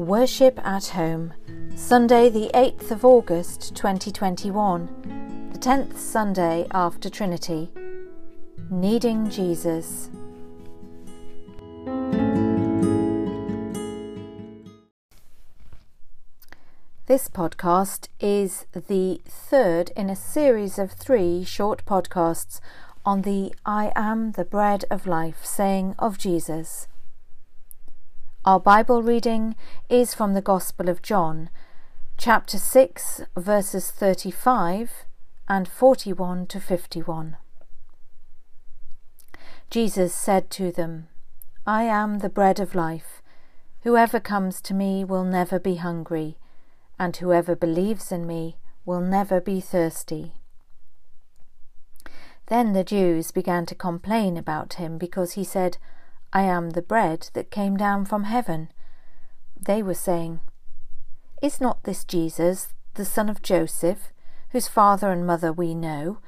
Worship at Home, Sunday, the 8th of August 2021, the 10th Sunday after Trinity. Needing Jesus. This podcast is the third in a series of three short podcasts on the I am the bread of life saying of Jesus. Our Bible reading is from the Gospel of John, chapter 6, verses 35 and 41 to 51. Jesus said to them, I am the bread of life. Whoever comes to me will never be hungry and whoever believes in me will never be thirsty. Then the Jews began to complain about him because he said, I am the bread that came down from heaven. They were saying, Is not this Jesus, the son of Joseph, whose father and mother we know?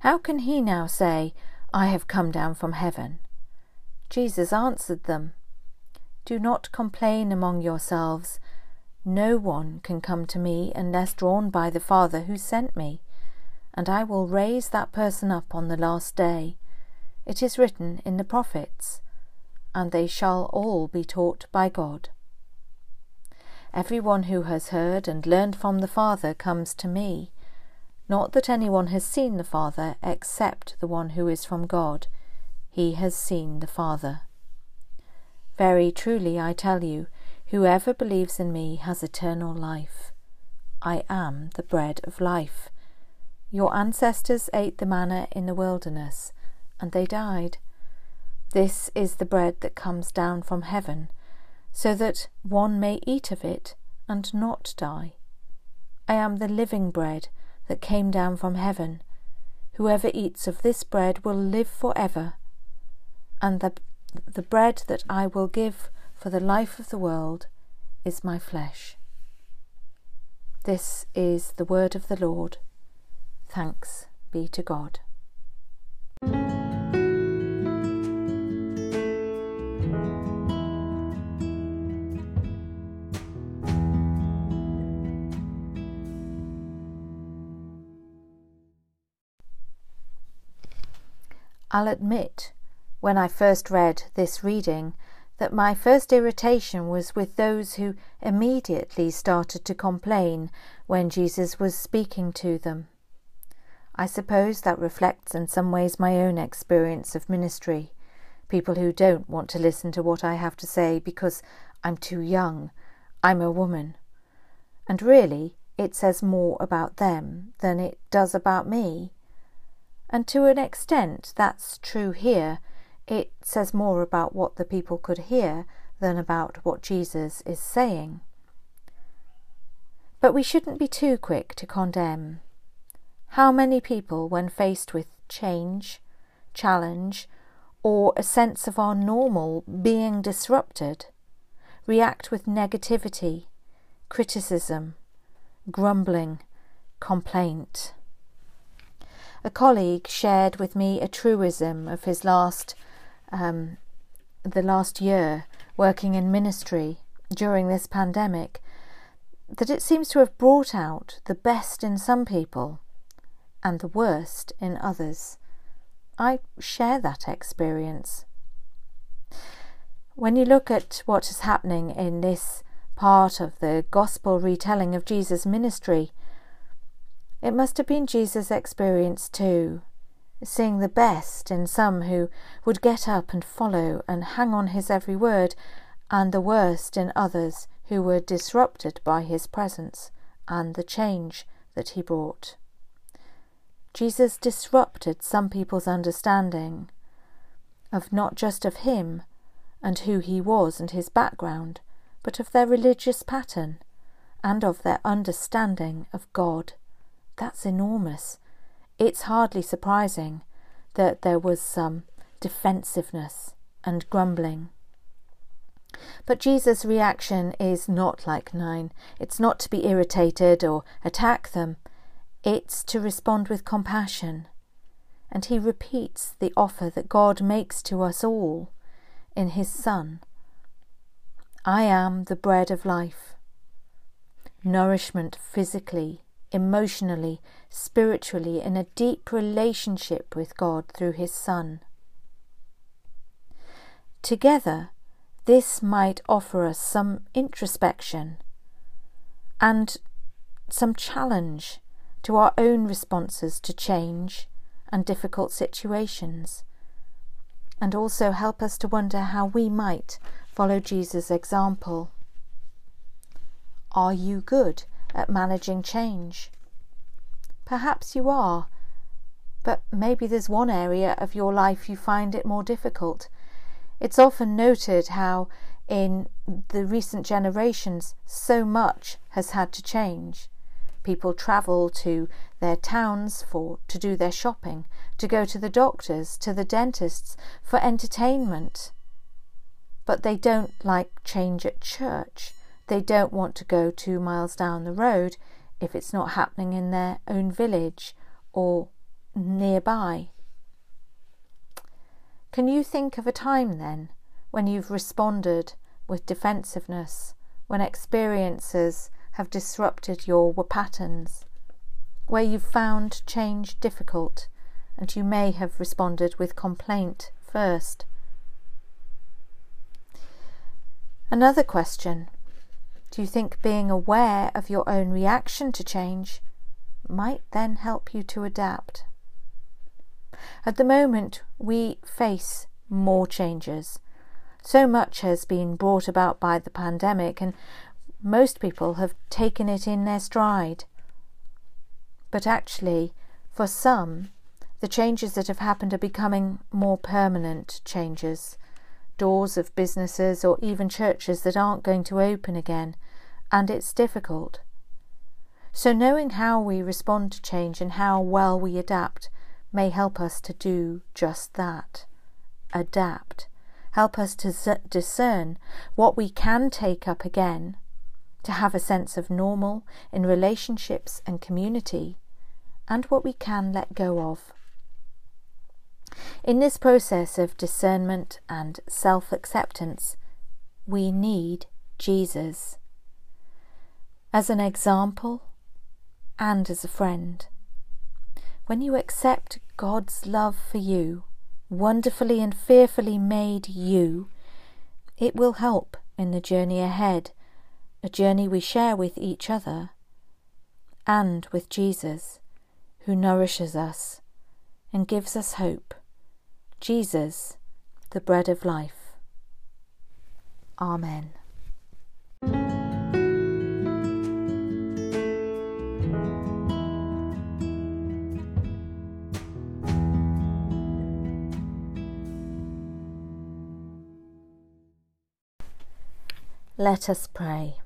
How can he now say, I have come down from heaven? Jesus answered them, Do not complain among yourselves. No one can come to me unless drawn by the Father who sent me, and I will raise that person up on the last day. It is written in the prophets, and they shall all be taught by God. Every one who has heard and learned from the Father comes to me. Not that anyone has seen the Father except the one who is from God. He has seen the Father. Very truly I tell you, Whoever believes in me has eternal life. I am the bread of life. Your ancestors ate the manna in the wilderness, and they died. This is the bread that comes down from heaven, so that one may eat of it and not die. I am the living bread that came down from heaven. Whoever eats of this bread will live for ever. And the, the bread that I will give for the life of the world is my flesh. This is the word of the Lord. Thanks be to God. I'll admit, when I first read this reading, that my first irritation was with those who immediately started to complain when Jesus was speaking to them. I suppose that reflects in some ways my own experience of ministry. People who don't want to listen to what I have to say because I'm too young, I'm a woman. And really, it says more about them than it does about me. And to an extent, that's true here it says more about what the people could hear than about what Jesus is saying. But we shouldn't be too quick to condemn. How many people, when faced with change, challenge, or a sense of our normal being disrupted, react with negativity, criticism, grumbling, complaint? A colleague shared with me a truism of his last um, the last year working in ministry during this pandemic that it seems to have brought out the best in some people and the worst in others. I share that experience. When you look at what is happening in this part of the gospel retelling of Jesus' ministry, it must have been Jesus' experience too seeing the best in some who would get up and follow and hang on his every word, and the worst in others who were disrupted by his presence and the change that he brought. Jesus disrupted some people's understanding of not just of him and who he was and his background, but of their religious pattern and of their understanding of God. That's enormous it's hardly surprising that there was some defensiveness and grumbling. But Jesus' reaction is not like nine. It's not to be irritated or attack them, it's to respond with compassion. And he repeats the offer that God makes to us all in his Son. I am the bread of life. Nourishment physically, emotionally, spiritually, in a deep relationship with God through His Son. Together, this might offer us some introspection and some challenge to our own responses to change and difficult situations, and also help us to wonder how we might follow Jesus' example. Are you good at managing change? Perhaps you are, but maybe there's one area of your life you find it more difficult. It's often noted how in the recent generations so much has had to change. People travel to their towns for to do their shopping, to go to the doctors, to the dentists for entertainment. But they don't like change at church. They don't want to go two miles down the road if it's not happening in their own village or nearby. Can you think of a time then when you've responded with defensiveness, when experiences have disrupted your patterns, where you've found change difficult and you may have responded with complaint first? Another question do you think being aware of your own reaction to change might then help you to adapt? At the moment, we face more changes. So much has been brought about by the pandemic, and most people have taken it in their stride. But actually, for some, the changes that have happened are becoming more permanent changes doors of businesses or even churches that aren't going to open again, and it's difficult. So, knowing how we respond to change and how well we adapt may help us to do just that adapt, help us to discern what we can take up again, to have a sense of normal in relationships and community, and what we can let go of. In this process of discernment and self acceptance, we need Jesus as an example and as a friend. When you accept God's love for you, wonderfully and fearfully made you, it will help in the journey ahead, a journey we share with each other and with Jesus, who nourishes us and gives us hope. Jesus, the bread of life. Amen. Let us pray.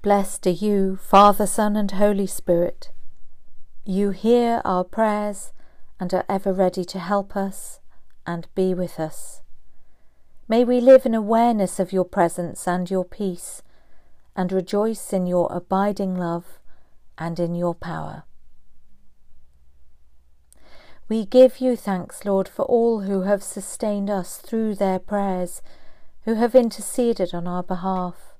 Blessed are you, Father, Son, and Holy Spirit. You hear our prayers and are ever ready to help us and be with us. May we live in awareness of your presence and your peace, and rejoice in your abiding love and in your power. We give you thanks, Lord, for all who have sustained us through their prayers, who have interceded on our behalf.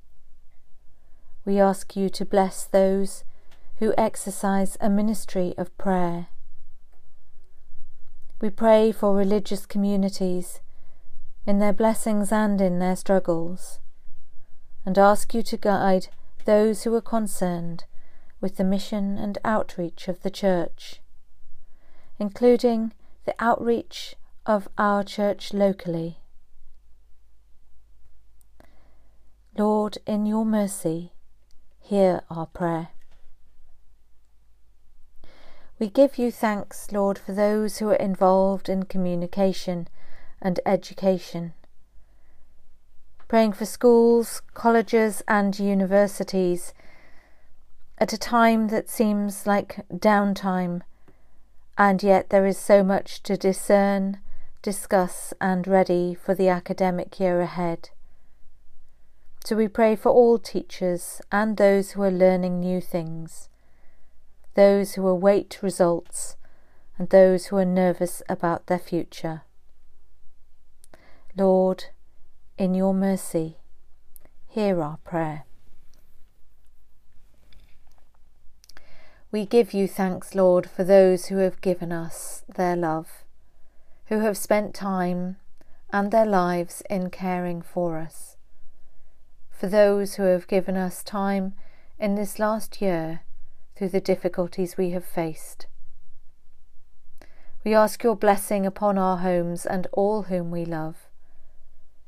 We ask you to bless those who exercise a ministry of prayer we pray for religious communities in their blessings and in their struggles, and ask you to guide those who are concerned with the mission and outreach of the Church, including the outreach of our Church locally. Lord, in your mercy, hear our prayer. We give you thanks, Lord, for those who are involved in communication and education. Praying for schools, colleges, and universities at a time that seems like downtime, and yet there is so much to discern, discuss, and ready for the academic year ahead. So we pray for all teachers and those who are learning new things those who await results, and those who are nervous about their future. Lord, in your mercy, hear our prayer. We give you thanks, Lord, for those who have given us their love, who have spent time and their lives in caring for us, for those who have given us time in this last year through the difficulties we have faced. We ask your blessing upon our homes and all whom we love,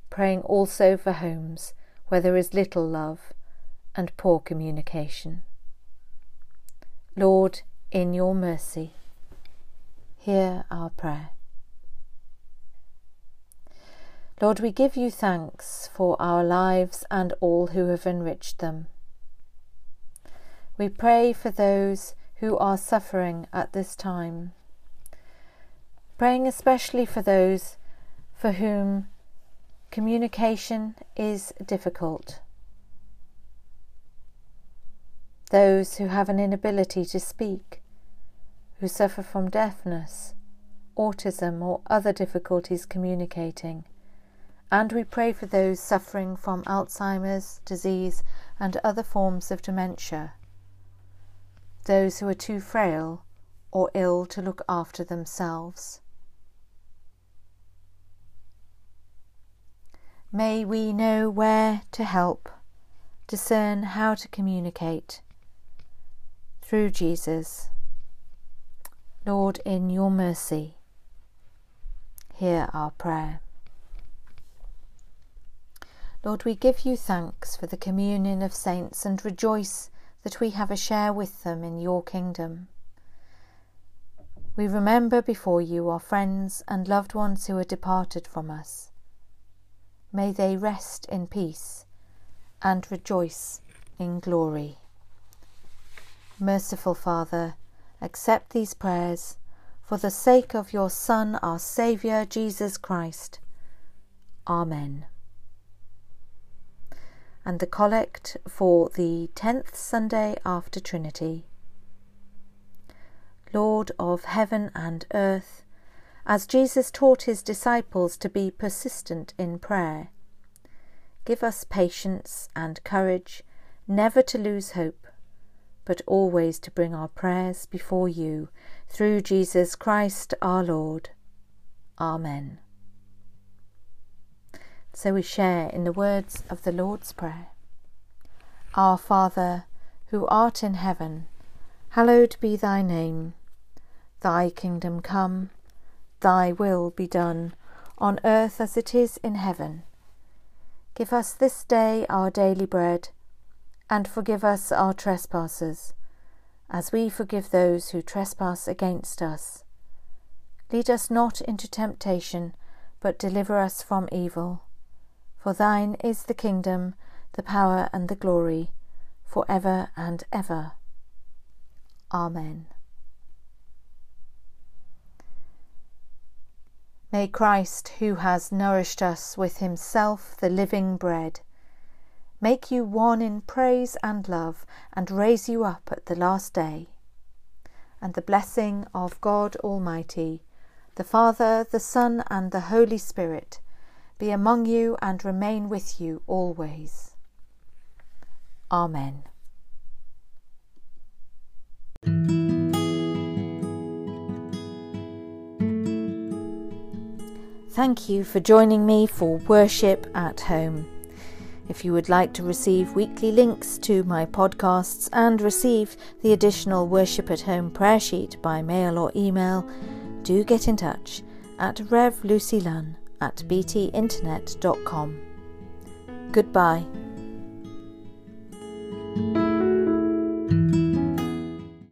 praying also for homes where there is little love and poor communication. Lord, in your mercy, hear our prayer. Lord, we give you thanks for our lives and all who have enriched them. We pray for those who are suffering at this time, praying especially for those for whom communication is difficult those who have an inability to speak, who suffer from deafness, autism, or other difficulties communicating. And we pray for those suffering from Alzheimer's disease and other forms of dementia, those who are too frail or ill to look after themselves. May we know where to help, discern how to communicate through Jesus. Lord, in your mercy, hear our prayer. Lord, we give you thanks for the communion of saints and rejoice that we have a share with them in your kingdom. We remember before you our friends and loved ones who are departed from us. May they rest in peace and rejoice in glory. Merciful Father, accept these prayers for the sake of your Son, our Saviour, Jesus Christ. Amen. And the collect for the tenth Sunday after Trinity. Lord of heaven and earth, as Jesus taught his disciples to be persistent in prayer, give us patience and courage never to lose hope but always to bring our prayers before you through Jesus Christ our Lord. Amen. So we share in the words of the Lord's Prayer. Our Father, who art in heaven, hallowed be thy name. Thy kingdom come, thy will be done, on earth as it is in heaven. Give us this day our daily bread and forgive us our trespasses, as we forgive those who trespass against us. Lead us not into temptation, but deliver us from evil. For thine is the kingdom, the power, and the glory, for ever and ever. Amen. May Christ, who has nourished us with himself, the living bread, make you one in praise and love, and raise you up at the last day. And the blessing of God Almighty, the Father, the Son, and the Holy Spirit be among you and remain with you always. Amen. Thank you for joining me for Worship at Home. If you would like to receive weekly links to my podcasts and receive the additional Worship at Home prayer sheet by mail or email, do get in touch at revlucylunn at btinternet.com. Goodbye.